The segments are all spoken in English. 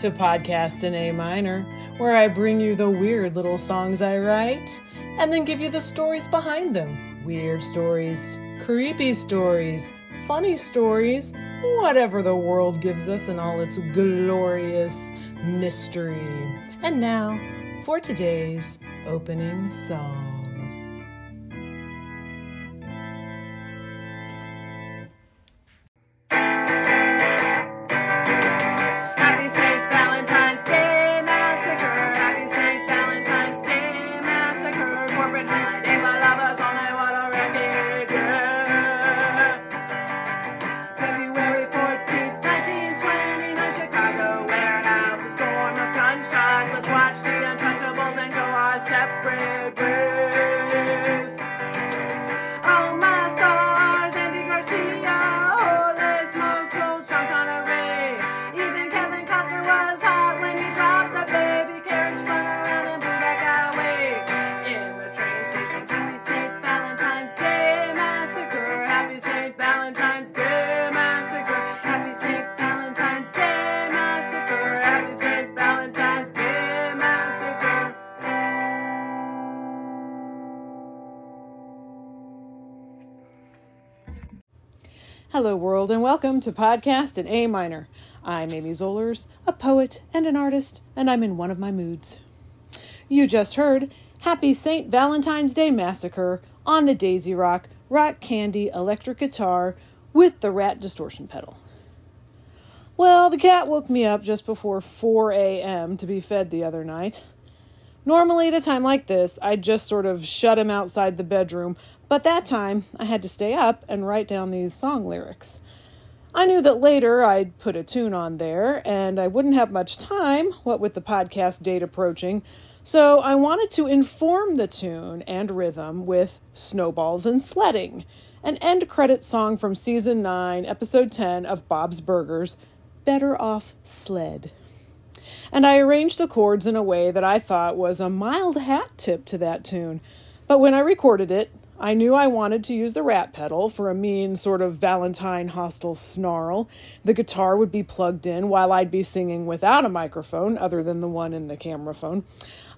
to Podcast in A Minor, where I bring you the weird little songs I write and then give you the stories behind them. Weird stories, creepy stories, funny stories, whatever the world gives us in all its glorious mystery. And now for today's opening song. Hello, world, and welcome to Podcast in A Minor. I'm Amy Zollers, a poet and an artist, and I'm in one of my moods. You just heard Happy St. Valentine's Day Massacre on the Daisy Rock Rock Candy electric guitar with the rat distortion pedal. Well, the cat woke me up just before 4 a.m. to be fed the other night. Normally, at a time like this, I'd just sort of shut him outside the bedroom, but that time I had to stay up and write down these song lyrics. I knew that later I'd put a tune on there, and I wouldn't have much time, what with the podcast date approaching, so I wanted to inform the tune and rhythm with Snowballs and Sledding, an end credit song from season 9, episode 10 of Bob's Burgers, Better Off Sled and I arranged the chords in a way that I thought was a mild hat tip to that tune. But when I recorded it, I knew I wanted to use the rat pedal for a mean sort of Valentine hostile snarl. The guitar would be plugged in while I'd be singing without a microphone, other than the one in the camera phone.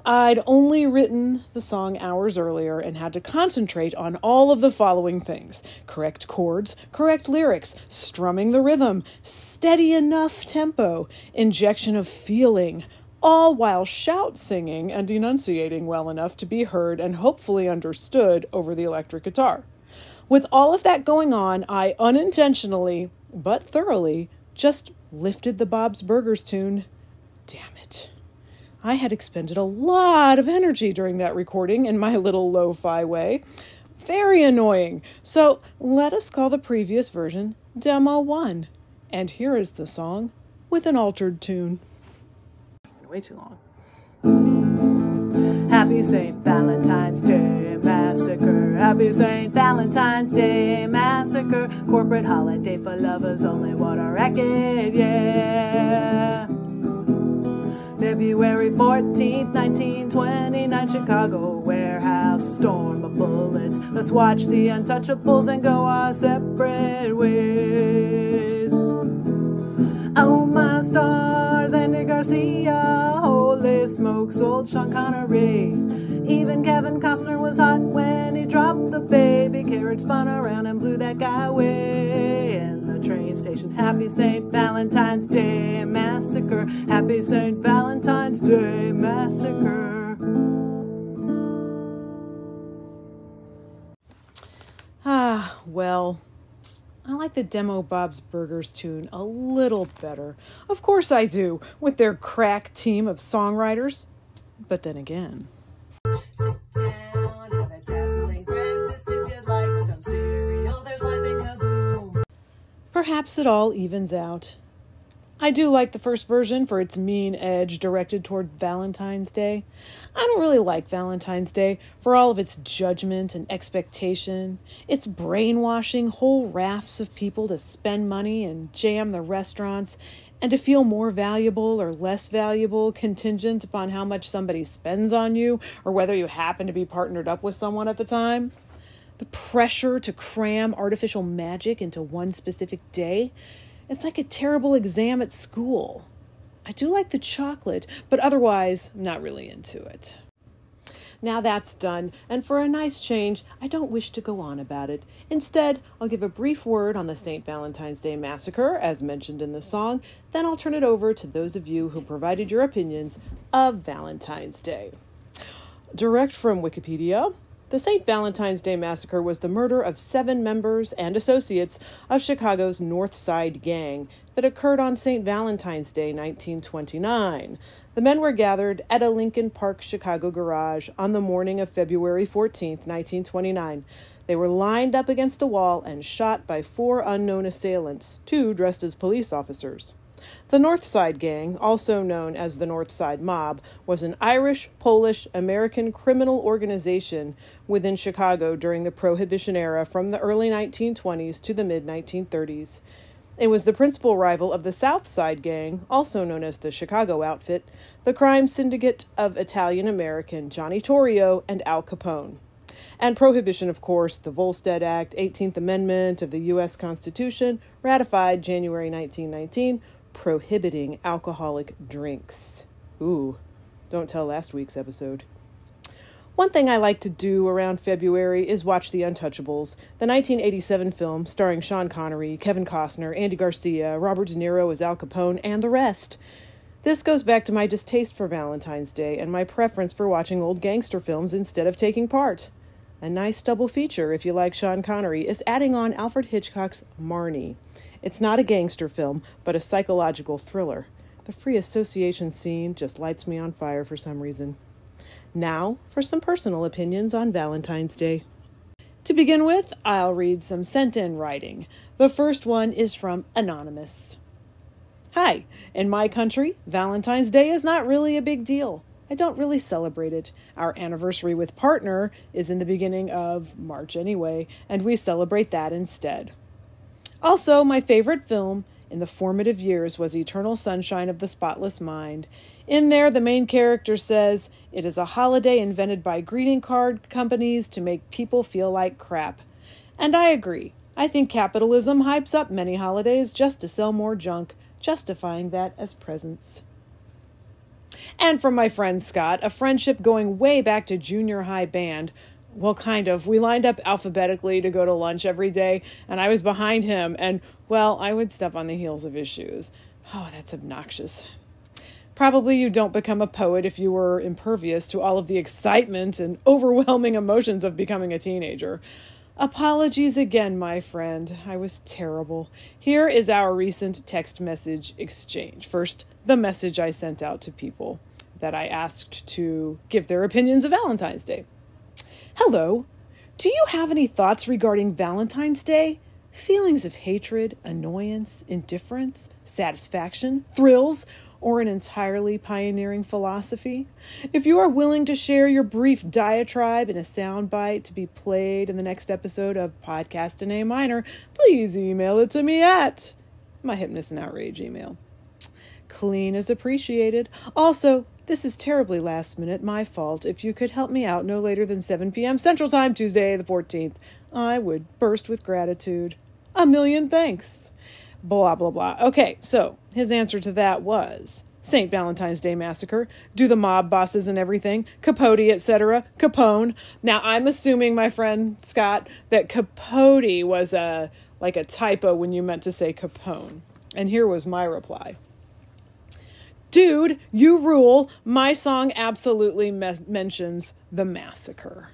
I'd only written the song hours earlier and had to concentrate on all of the following things correct chords, correct lyrics, strumming the rhythm, steady enough tempo, injection of feeling, all while shout singing and enunciating well enough to be heard and hopefully understood over the electric guitar. With all of that going on, I unintentionally, but thoroughly, just lifted the Bob's Burgers tune. Damn it. I had expended a lot of energy during that recording in my little lo fi way. Very annoying. So let us call the previous version Demo 1. And here is the song with an altered tune. Way too long. Happy St. Valentine's Day Massacre. Happy St. Valentine's Day Massacre. Corporate holiday for lovers only. What a racket, yeah. February 14th, 1929, Chicago warehouse, a storm of bullets. Let's watch the Untouchables and go our separate ways. Oh, my stars, Andy Garcia, holy smokes, old Sean Connery. Even Kevin Costner was hot when he dropped the baby carriage, spun around and blew that guy away. The train station, Happy St. Valentine's Day Massacre. Happy St. Valentine's Day Massacre. Ah, well. I like the Demo Bob's Burgers tune a little better. Of course I do, with their crack team of songwriters. But then again. Perhaps it all evens out. I do like the first version for its mean edge directed toward Valentine's Day. I don't really like Valentine's Day for all of its judgment and expectation, its brainwashing whole rafts of people to spend money and jam the restaurants, and to feel more valuable or less valuable contingent upon how much somebody spends on you or whether you happen to be partnered up with someone at the time. The pressure to cram artificial magic into one specific day It's like a terrible exam at school. I do like the chocolate, but otherwise, not really into it. Now that's done, and for a nice change, I don't wish to go on about it. Instead, I'll give a brief word on the St. Valentine's Day Massacre, as mentioned in the song, then I'll turn it over to those of you who provided your opinions of Valentine's Day. Direct from Wikipedia, the St. Valentine's Day Massacre was the murder of seven members and associates of Chicago's North Side Gang that occurred on St. Valentine's Day 1929. The men were gathered at a Lincoln Park, Chicago garage on the morning of February 14, 1929. They were lined up against a wall and shot by four unknown assailants, two dressed as police officers. The North Side Gang, also known as the North Side Mob, was an Irish, Polish, American criminal organization within Chicago during the Prohibition era from the early 1920s to the mid 1930s. It was the principal rival of the South Side Gang, also known as the Chicago Outfit, the crime syndicate of Italian American Johnny Torrio and Al Capone. And prohibition, of course, the Volstead Act, 18th Amendment of the U.S. Constitution, ratified January 1919, prohibiting alcoholic drinks. Ooh, don't tell last week's episode. One thing I like to do around February is watch The Untouchables, the 1987 film starring Sean Connery, Kevin Costner, Andy Garcia, Robert De Niro as Al Capone, and the rest. This goes back to my distaste for Valentine's Day and my preference for watching old gangster films instead of taking part. A nice double feature, if you like Sean Connery, is adding on Alfred Hitchcock's Marnie. It's not a gangster film, but a psychological thriller. The free association scene just lights me on fire for some reason. Now, for some personal opinions on Valentine's Day. To begin with, I'll read some sent in writing. The first one is from Anonymous. Hi, in my country, Valentine's Day is not really a big deal. I don't really celebrate it. Our anniversary with partner is in the beginning of March anyway, and we celebrate that instead. Also, my favorite film in the formative years was Eternal Sunshine of the Spotless Mind. In there, the main character says, It is a holiday invented by greeting card companies to make people feel like crap. And I agree. I think capitalism hypes up many holidays just to sell more junk, justifying that as presents. And from my friend Scott, a friendship going way back to junior high band, well, kind of. We lined up alphabetically to go to lunch every day, and I was behind him, and, well, I would step on the heels of his shoes. Oh, that's obnoxious. Probably you don't become a poet if you were impervious to all of the excitement and overwhelming emotions of becoming a teenager. Apologies again, my friend. I was terrible. Here is our recent text message exchange. First, the message I sent out to people that I asked to give their opinions of Valentine's Day. Hello. Do you have any thoughts regarding Valentine's Day? Feelings of hatred, annoyance, indifference, satisfaction, thrills, or an entirely pioneering philosophy? If you are willing to share your brief diatribe in a soundbite to be played in the next episode of Podcast in A Minor, please email it to me at my hypnosis and Outrage email. Clean is appreciated. Also, this is terribly last minute, my fault. If you could help me out no later than 7 p.m. Central Time, Tuesday, the 14th, I would burst with gratitude. A million thanks. Blah, blah, blah. Okay, so his answer to that was St. Valentine's Day Massacre, do the mob bosses and everything, Capote, etc., Capone. Now, I'm assuming, my friend Scott, that Capote was a like a typo when you meant to say Capone. And here was my reply. Dude, you rule. My song absolutely me- mentions the massacre.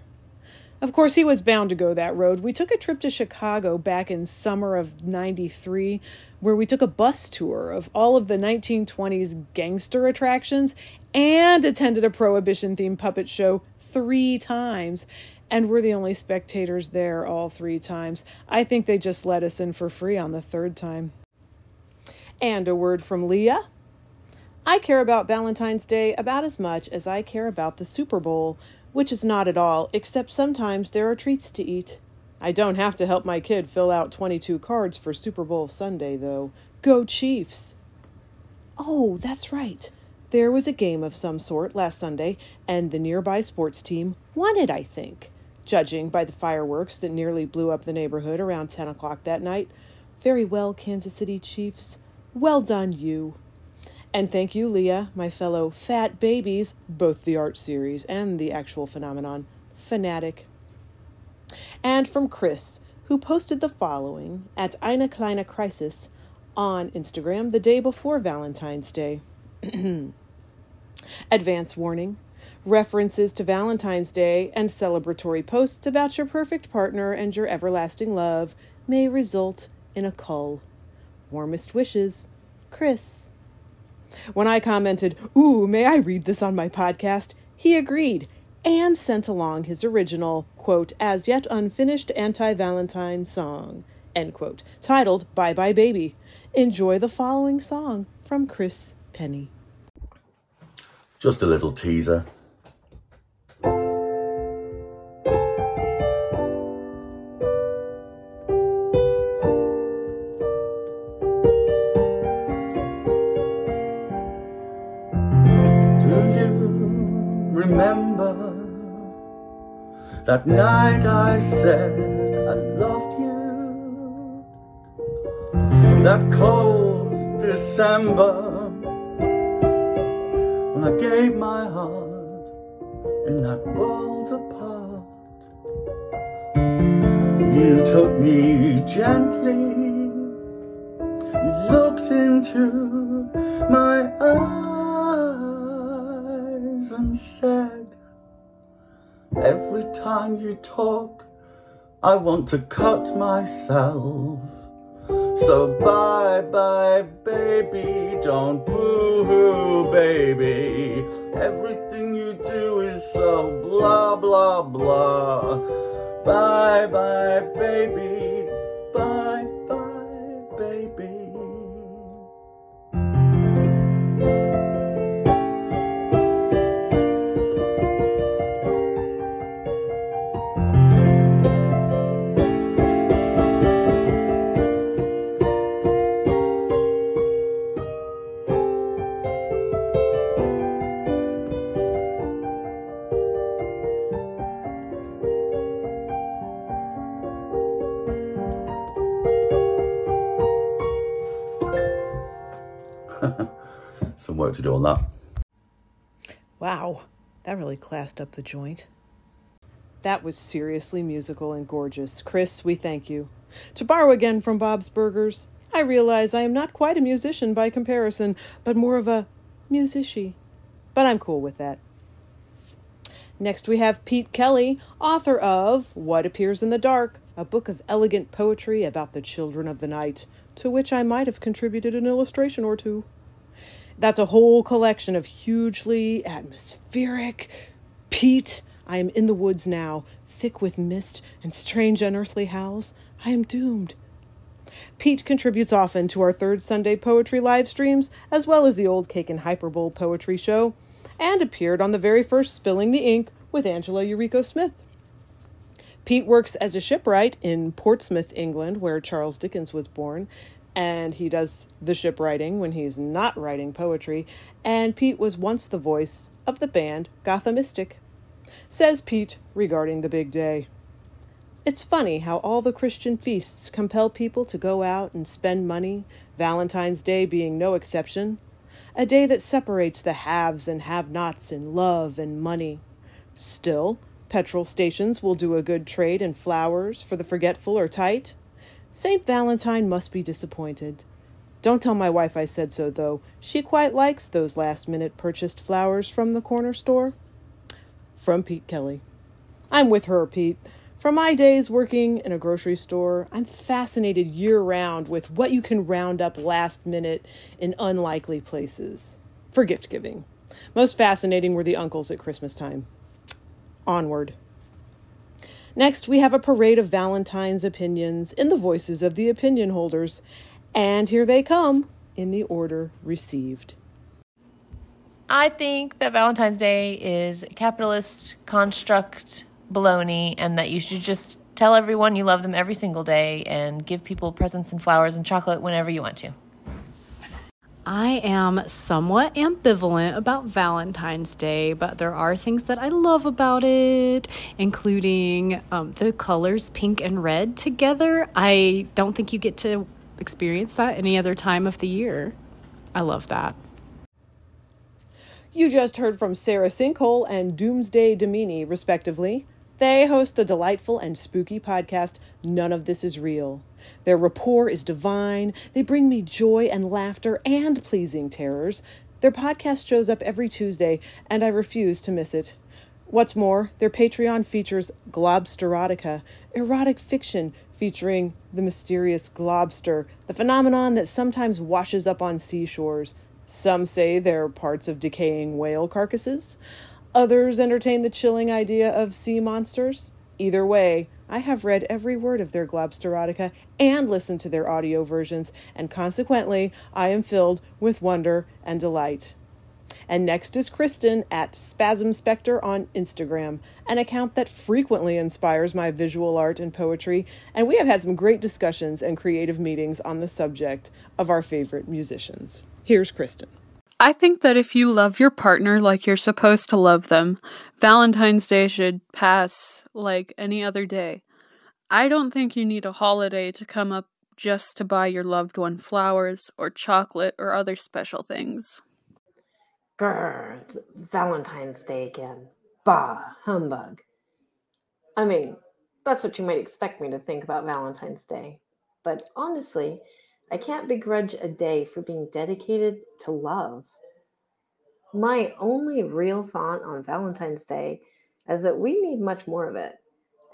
Of course, he was bound to go that road. We took a trip to Chicago back in summer of 93 where we took a bus tour of all of the 1920s gangster attractions and attended a prohibition themed puppet show 3 times and we're the only spectators there all 3 times. I think they just let us in for free on the third time. And a word from Leah. I care about Valentine's Day about as much as I care about the Super Bowl, which is not at all, except sometimes there are treats to eat. I don't have to help my kid fill out 22 cards for Super Bowl Sunday, though. Go Chiefs! Oh, that's right. There was a game of some sort last Sunday, and the nearby sports team won it, I think, judging by the fireworks that nearly blew up the neighborhood around 10 o'clock that night. Very well, Kansas City Chiefs. Well done, you. And thank you, Leah, my fellow fat babies, both the art series and the actual phenomenon, fanatic. And from Chris, who posted the following at Eine Kleine Crisis on Instagram the day before Valentine's Day. Advance warning references to Valentine's Day and celebratory posts about your perfect partner and your everlasting love may result in a cull. Warmest wishes, Chris. When I commented, Ooh, may I read this on my podcast? He agreed and sent along his original, quote, as yet unfinished anti Valentine song, end quote, titled Bye Bye Baby. Enjoy the following song from Chris Penney. Just a little teaser. That night I said I loved you? That cold December when I gave my heart in that world apart. You took me gently, you looked into my eyes and said, Every time you talk, I want to cut myself. So bye bye, baby, don't boo hoo, baby. Everything you do is so blah blah blah. Bye bye, baby, bye bye, baby. Work to do on that. Wow, that really classed up the joint. That was seriously musical and gorgeous. Chris, we thank you. To borrow again from Bob's Burgers, I realize I am not quite a musician by comparison, but more of a musician. But I'm cool with that. Next, we have Pete Kelly, author of What Appears in the Dark, a book of elegant poetry about the children of the night, to which I might have contributed an illustration or two. That's a whole collection of hugely atmospheric. Pete, I am in the woods now, thick with mist and strange unearthly howls. I am doomed. Pete contributes often to our third Sunday poetry live streams, as well as the old Cake and Hyperbole poetry show, and appeared on the very first Spilling the Ink with Angela Yuriko Smith. Pete works as a shipwright in Portsmouth, England, where Charles Dickens was born, and he does the shipwriting when he's not writing poetry. And Pete was once the voice of the band Gothamistic. Says Pete regarding the big day. It's funny how all the Christian feasts compel people to go out and spend money, Valentine's Day being no exception. A day that separates the haves and have nots in love and money. Still, petrol stations will do a good trade in flowers for the forgetful or tight. St. Valentine must be disappointed. Don't tell my wife I said so, though. She quite likes those last minute purchased flowers from the corner store. From Pete Kelly. I'm with her, Pete. From my days working in a grocery store, I'm fascinated year round with what you can round up last minute in unlikely places for gift giving. Most fascinating were the uncles at Christmas time. Onward. Next, we have a parade of Valentine's opinions in the voices of the opinion holders. And here they come in the order received. I think that Valentine's Day is capitalist construct baloney and that you should just tell everyone you love them every single day and give people presents and flowers and chocolate whenever you want to. I am somewhat ambivalent about Valentine's Day, but there are things that I love about it, including um, the colors pink and red together. I don't think you get to experience that any other time of the year. I love that. You just heard from Sarah Sinkhole and Doomsday Domini, respectively. They host the delightful and spooky podcast, None of This Is Real. Their rapport is divine. They bring me joy and laughter and pleasing terrors. Their podcast shows up every Tuesday, and I refuse to miss it. What's more, their Patreon features Globsterotica, erotic fiction featuring the mysterious globster, the phenomenon that sometimes washes up on seashores. Some say they're parts of decaying whale carcasses. Others entertain the chilling idea of sea monsters. Either way, I have read every word of their Globsterotica and listened to their audio versions, and consequently, I am filled with wonder and delight. And next is Kristen at Spasm Spector on Instagram, an account that frequently inspires my visual art and poetry, and we have had some great discussions and creative meetings on the subject of our favorite musicians. Here's Kristen. I think that if you love your partner like you're supposed to love them, Valentine's Day should pass like any other day. I don't think you need a holiday to come up just to buy your loved one flowers or chocolate or other special things. Grr, it's Valentine's Day again. Bah, humbug. I mean, that's what you might expect me to think about Valentine's Day. But honestly, I can't begrudge a day for being dedicated to love. My only real thought on Valentine's Day is that we need much more of it.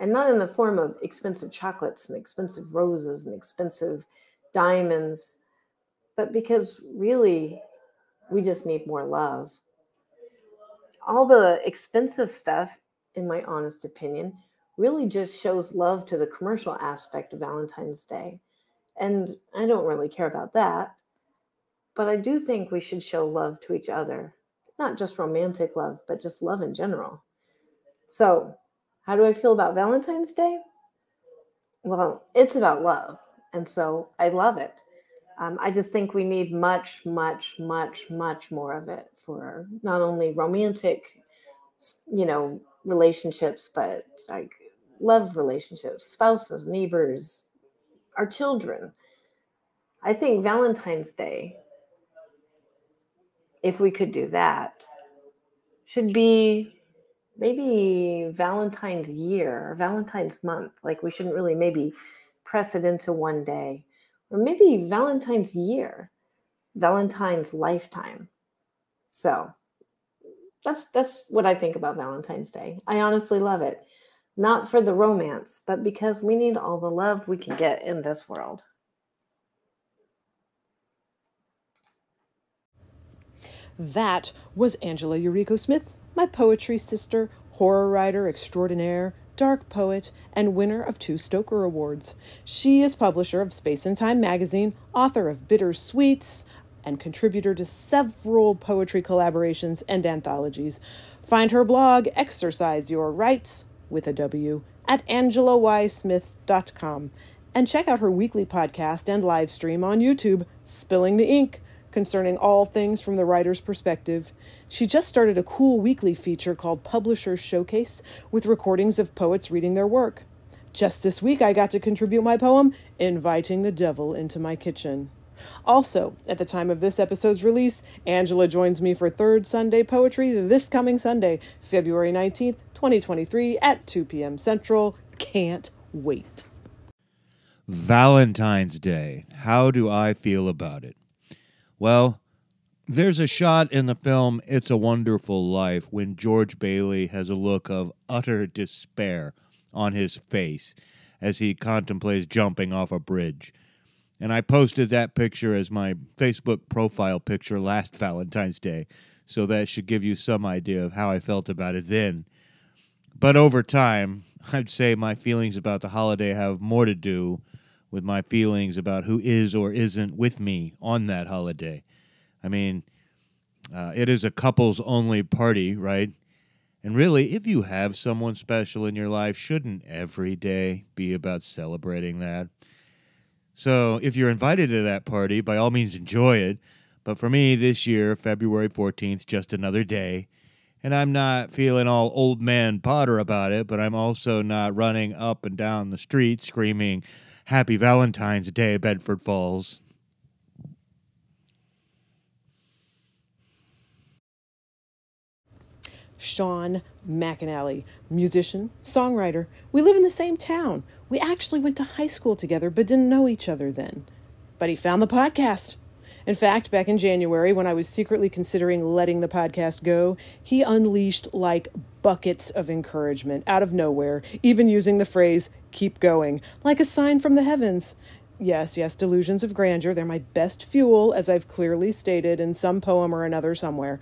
And not in the form of expensive chocolates and expensive roses and expensive diamonds, but because really we just need more love. All the expensive stuff, in my honest opinion, really just shows love to the commercial aspect of Valentine's Day. And I don't really care about that. But I do think we should show love to each other, not just romantic love, but just love in general. So, how do I feel about Valentine's Day? Well, it's about love. And so I love it. Um, I just think we need much, much, much, much more of it for not only romantic, you know, relationships, but like love relationships, spouses, neighbors, our children. I think Valentine's Day, if we could do that, should be maybe Valentine's year or Valentine's month. Like we shouldn't really maybe press it into one day or maybe Valentine's year, Valentine's lifetime. So that's that's what I think about Valentine's Day. I honestly love it. Not for the romance, but because we need all the love we can get in this world. That was Angela Yuriko Smith, my poetry sister, horror writer extraordinaire, dark poet, and winner of two Stoker Awards. She is publisher of Space and Time magazine, author of Bitter Sweets, and contributor to several poetry collaborations and anthologies. Find her blog, Exercise Your Rights, with a W, at angelaysmith.com. And check out her weekly podcast and live stream on YouTube, Spilling the Ink, concerning all things from the writer's perspective. She just started a cool weekly feature called Publisher's Showcase with recordings of poets reading their work. Just this week, I got to contribute my poem, Inviting the Devil into My Kitchen. Also, at the time of this episode's release, Angela joins me for Third Sunday Poetry this coming Sunday, February 19th, 2023, at 2 p.m. Central. Can't wait. Valentine's Day. How do I feel about it? Well, there's a shot in the film It's a Wonderful Life when George Bailey has a look of utter despair on his face as he contemplates jumping off a bridge. And I posted that picture as my Facebook profile picture last Valentine's Day, so that should give you some idea of how I felt about it then. But over time, I'd say my feelings about the holiday have more to do with my feelings about who is or isn't with me on that holiday. I mean, uh, it is a couples only party, right? And really, if you have someone special in your life, shouldn't every day be about celebrating that? So, if you're invited to that party, by all means enjoy it. But for me, this year, February 14th, just another day. And I'm not feeling all old man Potter about it, but I'm also not running up and down the street screaming, Happy Valentine's Day, Bedford Falls. Sean McAnally, musician, songwriter. We live in the same town. We actually went to high school together, but didn't know each other then. But he found the podcast. In fact, back in January, when I was secretly considering letting the podcast go, he unleashed like buckets of encouragement out of nowhere, even using the phrase, keep going, like a sign from the heavens. Yes, yes, delusions of grandeur. They're my best fuel, as I've clearly stated in some poem or another somewhere.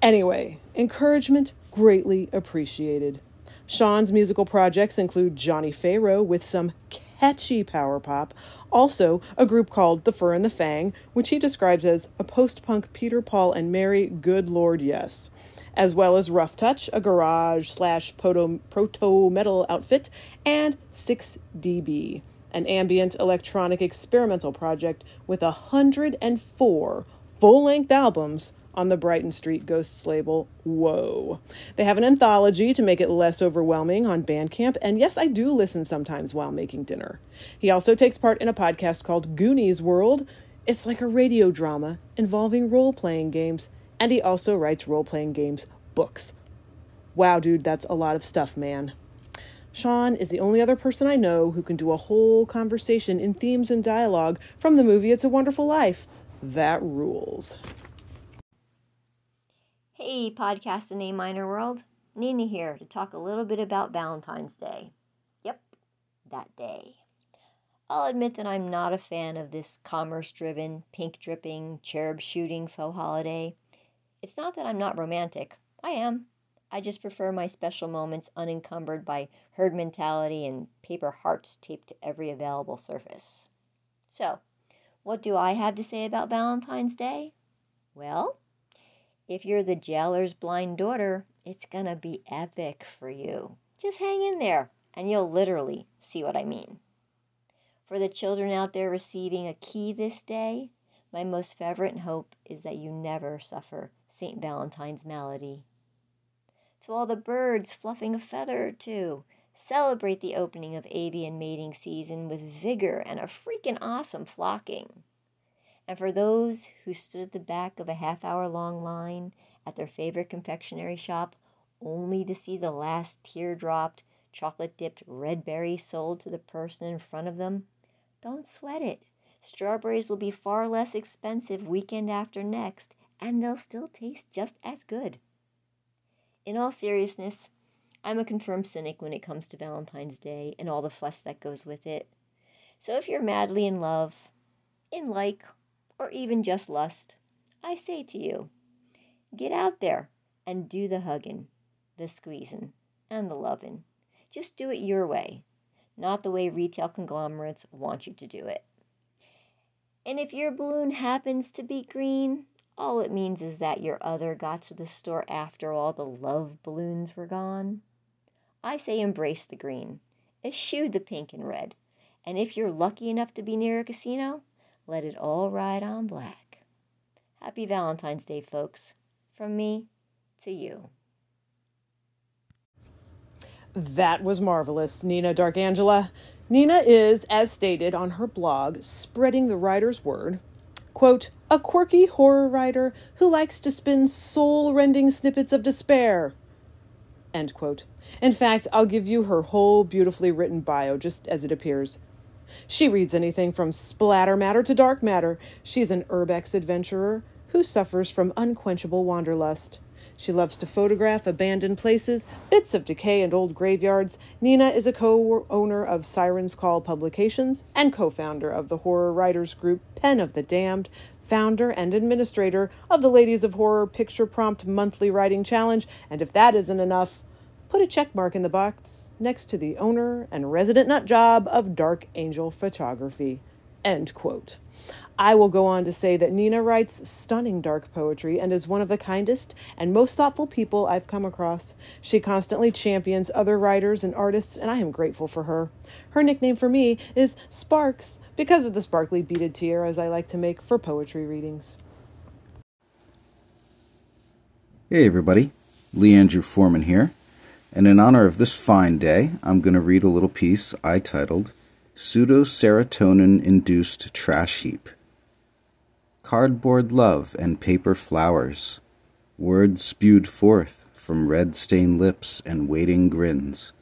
Anyway, encouragement greatly appreciated. Sean's musical projects include Johnny Pharaoh with some catchy power pop, also a group called The Fur and the Fang, which he describes as a post punk Peter, Paul, and Mary, good lord, yes, as well as Rough Touch, a garage slash proto metal outfit, and 6DB, an ambient electronic experimental project with 104 full length albums on the Brighton Street Ghosts label. Whoa. They have an anthology to make it less overwhelming on Bandcamp, and yes, I do listen sometimes while making dinner. He also takes part in a podcast called Goonies World. It's like a radio drama involving role playing games, and he also writes role playing games books. Wow, dude, that's a lot of stuff, man. Sean is the only other person I know who can do a whole conversation in themes and dialogue from the movie It's a Wonderful Life. That rules. Hey, podcast in A Minor World. Nina here to talk a little bit about Valentine's Day. Yep, that day. I'll admit that I'm not a fan of this commerce driven, pink dripping, cherub shooting faux holiday. It's not that I'm not romantic. I am. I just prefer my special moments unencumbered by herd mentality and paper hearts taped to every available surface. So, what do I have to say about Valentine's Day? Well, if you're the jailer's blind daughter, it's gonna be epic for you. Just hang in there and you'll literally see what I mean. For the children out there receiving a key this day, my most fervent hope is that you never suffer St. Valentine's malady. To all the birds fluffing a feather or two, celebrate the opening of avian mating season with vigor and a freaking awesome flocking. And for those who stood at the back of a half hour long line at their favorite confectionery shop only to see the last teardropped, chocolate dipped red berry sold to the person in front of them, don't sweat it. Strawberries will be far less expensive weekend after next, and they'll still taste just as good. In all seriousness, I'm a confirmed cynic when it comes to Valentine's Day and all the fuss that goes with it. So if you're madly in love, in like, or even just lust, I say to you, get out there and do the hugging, the squeezing, and the loving. Just do it your way, not the way retail conglomerates want you to do it. And if your balloon happens to be green, all it means is that your other got to the store after all the love balloons were gone. I say embrace the green, eschew the pink and red, and if you're lucky enough to be near a casino, let it all ride on black. Happy Valentine's Day, folks. From me to you. That was marvelous, Nina D'Arcangela. Nina is, as stated on her blog, spreading the writer's word. Quote, a quirky horror writer who likes to spin soul rending snippets of despair. End quote. In fact, I'll give you her whole beautifully written bio just as it appears. She reads anything from splatter matter to dark matter. She's an urbex adventurer who suffers from unquenchable wanderlust. She loves to photograph abandoned places, bits of decay and old graveyards. Nina is a co owner of Sirens Call Publications and co founder of the horror writers group Pen of the Damned, founder and administrator of the Ladies of Horror Picture Prompt Monthly Writing Challenge. And if that isn't enough, put a check mark in the box next to the owner and resident nut job of Dark Angel Photography. End quote. I will go on to say that Nina writes stunning dark poetry and is one of the kindest and most thoughtful people I've come across. She constantly champions other writers and artists, and I am grateful for her. Her nickname for me is Sparks because of the sparkly beaded tiaras I like to make for poetry readings. Hey, everybody. Lee Andrew Forman here. And in honor of this fine day, I'm going to read a little piece I titled pseudo-serotonin induced trash heap. Cardboard love and paper flowers, words spewed forth from red stained lips and waiting grins,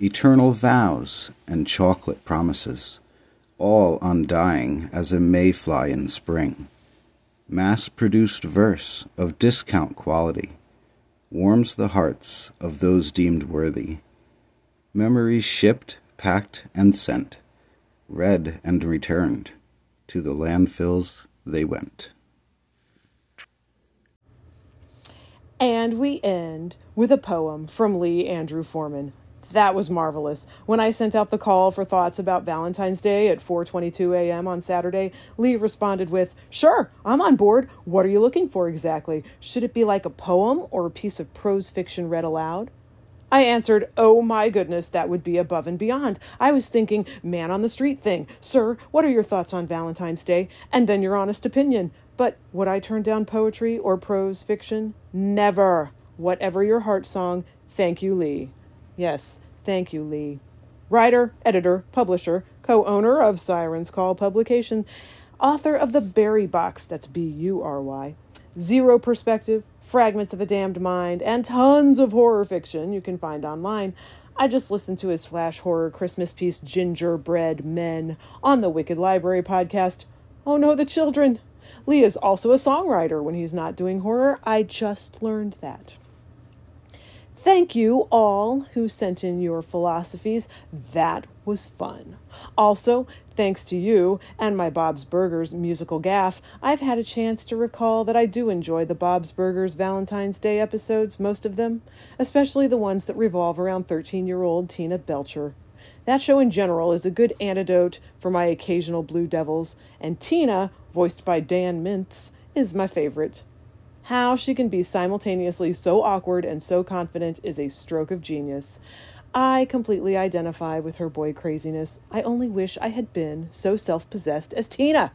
eternal vows and chocolate promises, all undying as a mayfly in spring. Mass produced verse of discount quality warms the hearts of those deemed worthy. Memories shipped, packed, and sent, read and returned, to the landfills they went. And we end with a poem from Lee Andrew Forman. That was marvelous. When I sent out the call for thoughts about Valentine's Day at 4:22 a.m. on Saturday, Lee responded with, "Sure, I'm on board. What are you looking for exactly? Should it be like a poem or a piece of prose fiction read aloud?" I answered, Oh my goodness, that would be above and beyond. I was thinking, man on the street thing. Sir, what are your thoughts on Valentine's Day? And then your honest opinion. But would I turn down poetry or prose fiction? Never. Whatever your heart song, thank you, Lee. Yes, thank you, Lee. Writer, editor, publisher, co owner of Sirens Call Publication, author of The Bury Box, that's B U R Y, Zero Perspective, Fragments of a Damned Mind, and tons of horror fiction you can find online. I just listened to his flash horror Christmas piece Gingerbread Men on the Wicked Library podcast. Oh no, the children! Lee is also a songwriter when he's not doing horror. I just learned that. Thank you all who sent in your philosophies. That was fun. Also, thanks to you and my Bob's Burgers musical gaff, I've had a chance to recall that I do enjoy the Bob's Burgers Valentine's Day episodes, most of them, especially the ones that revolve around 13 year old Tina Belcher. That show in general is a good antidote for my occasional Blue Devils, and Tina, voiced by Dan Mintz, is my favorite. How she can be simultaneously so awkward and so confident is a stroke of genius. I completely identify with her boy craziness. I only wish I had been so self possessed as Tina.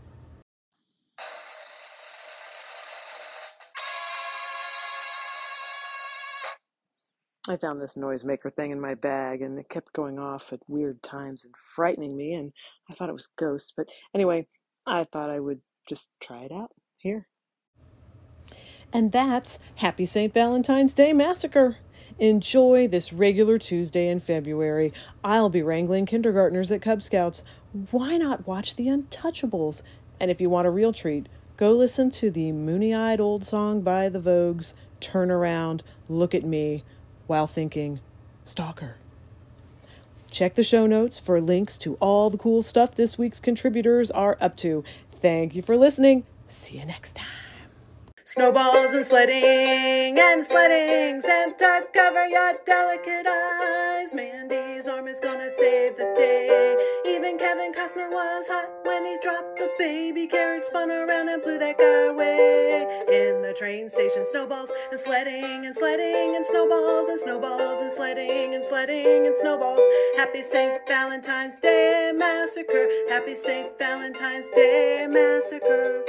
I found this noisemaker thing in my bag and it kept going off at weird times and frightening me, and I thought it was ghosts. But anyway, I thought I would just try it out. Here. And that's Happy St. Valentine's Day Massacre. Enjoy this regular Tuesday in February. I'll be wrangling kindergartners at Cub Scouts. Why not watch The Untouchables? And if you want a real treat, go listen to the moony eyed old song by the Vogues, Turn Around, Look at Me, while thinking, Stalker. Check the show notes for links to all the cool stuff this week's contributors are up to. Thank you for listening. See you next time. Snowballs and sledding and sledding. Santa, cover your delicate eyes. Mandy's arm is gonna save the day. Even Kevin Costner was hot when he dropped the baby carrot, spun around and blew that guy away. In the train station, snowballs and sledding and sledding and snowballs and snowballs and sledding and sledding and snowballs. Happy St. Valentine's Day Massacre. Happy St. Valentine's Day Massacre.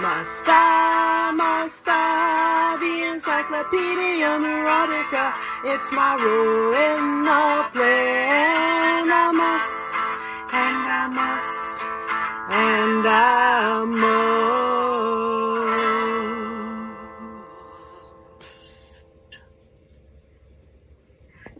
Must I, must I Encyclopedia Neurotica? It's my role in the play, and I must, and I must, and I must.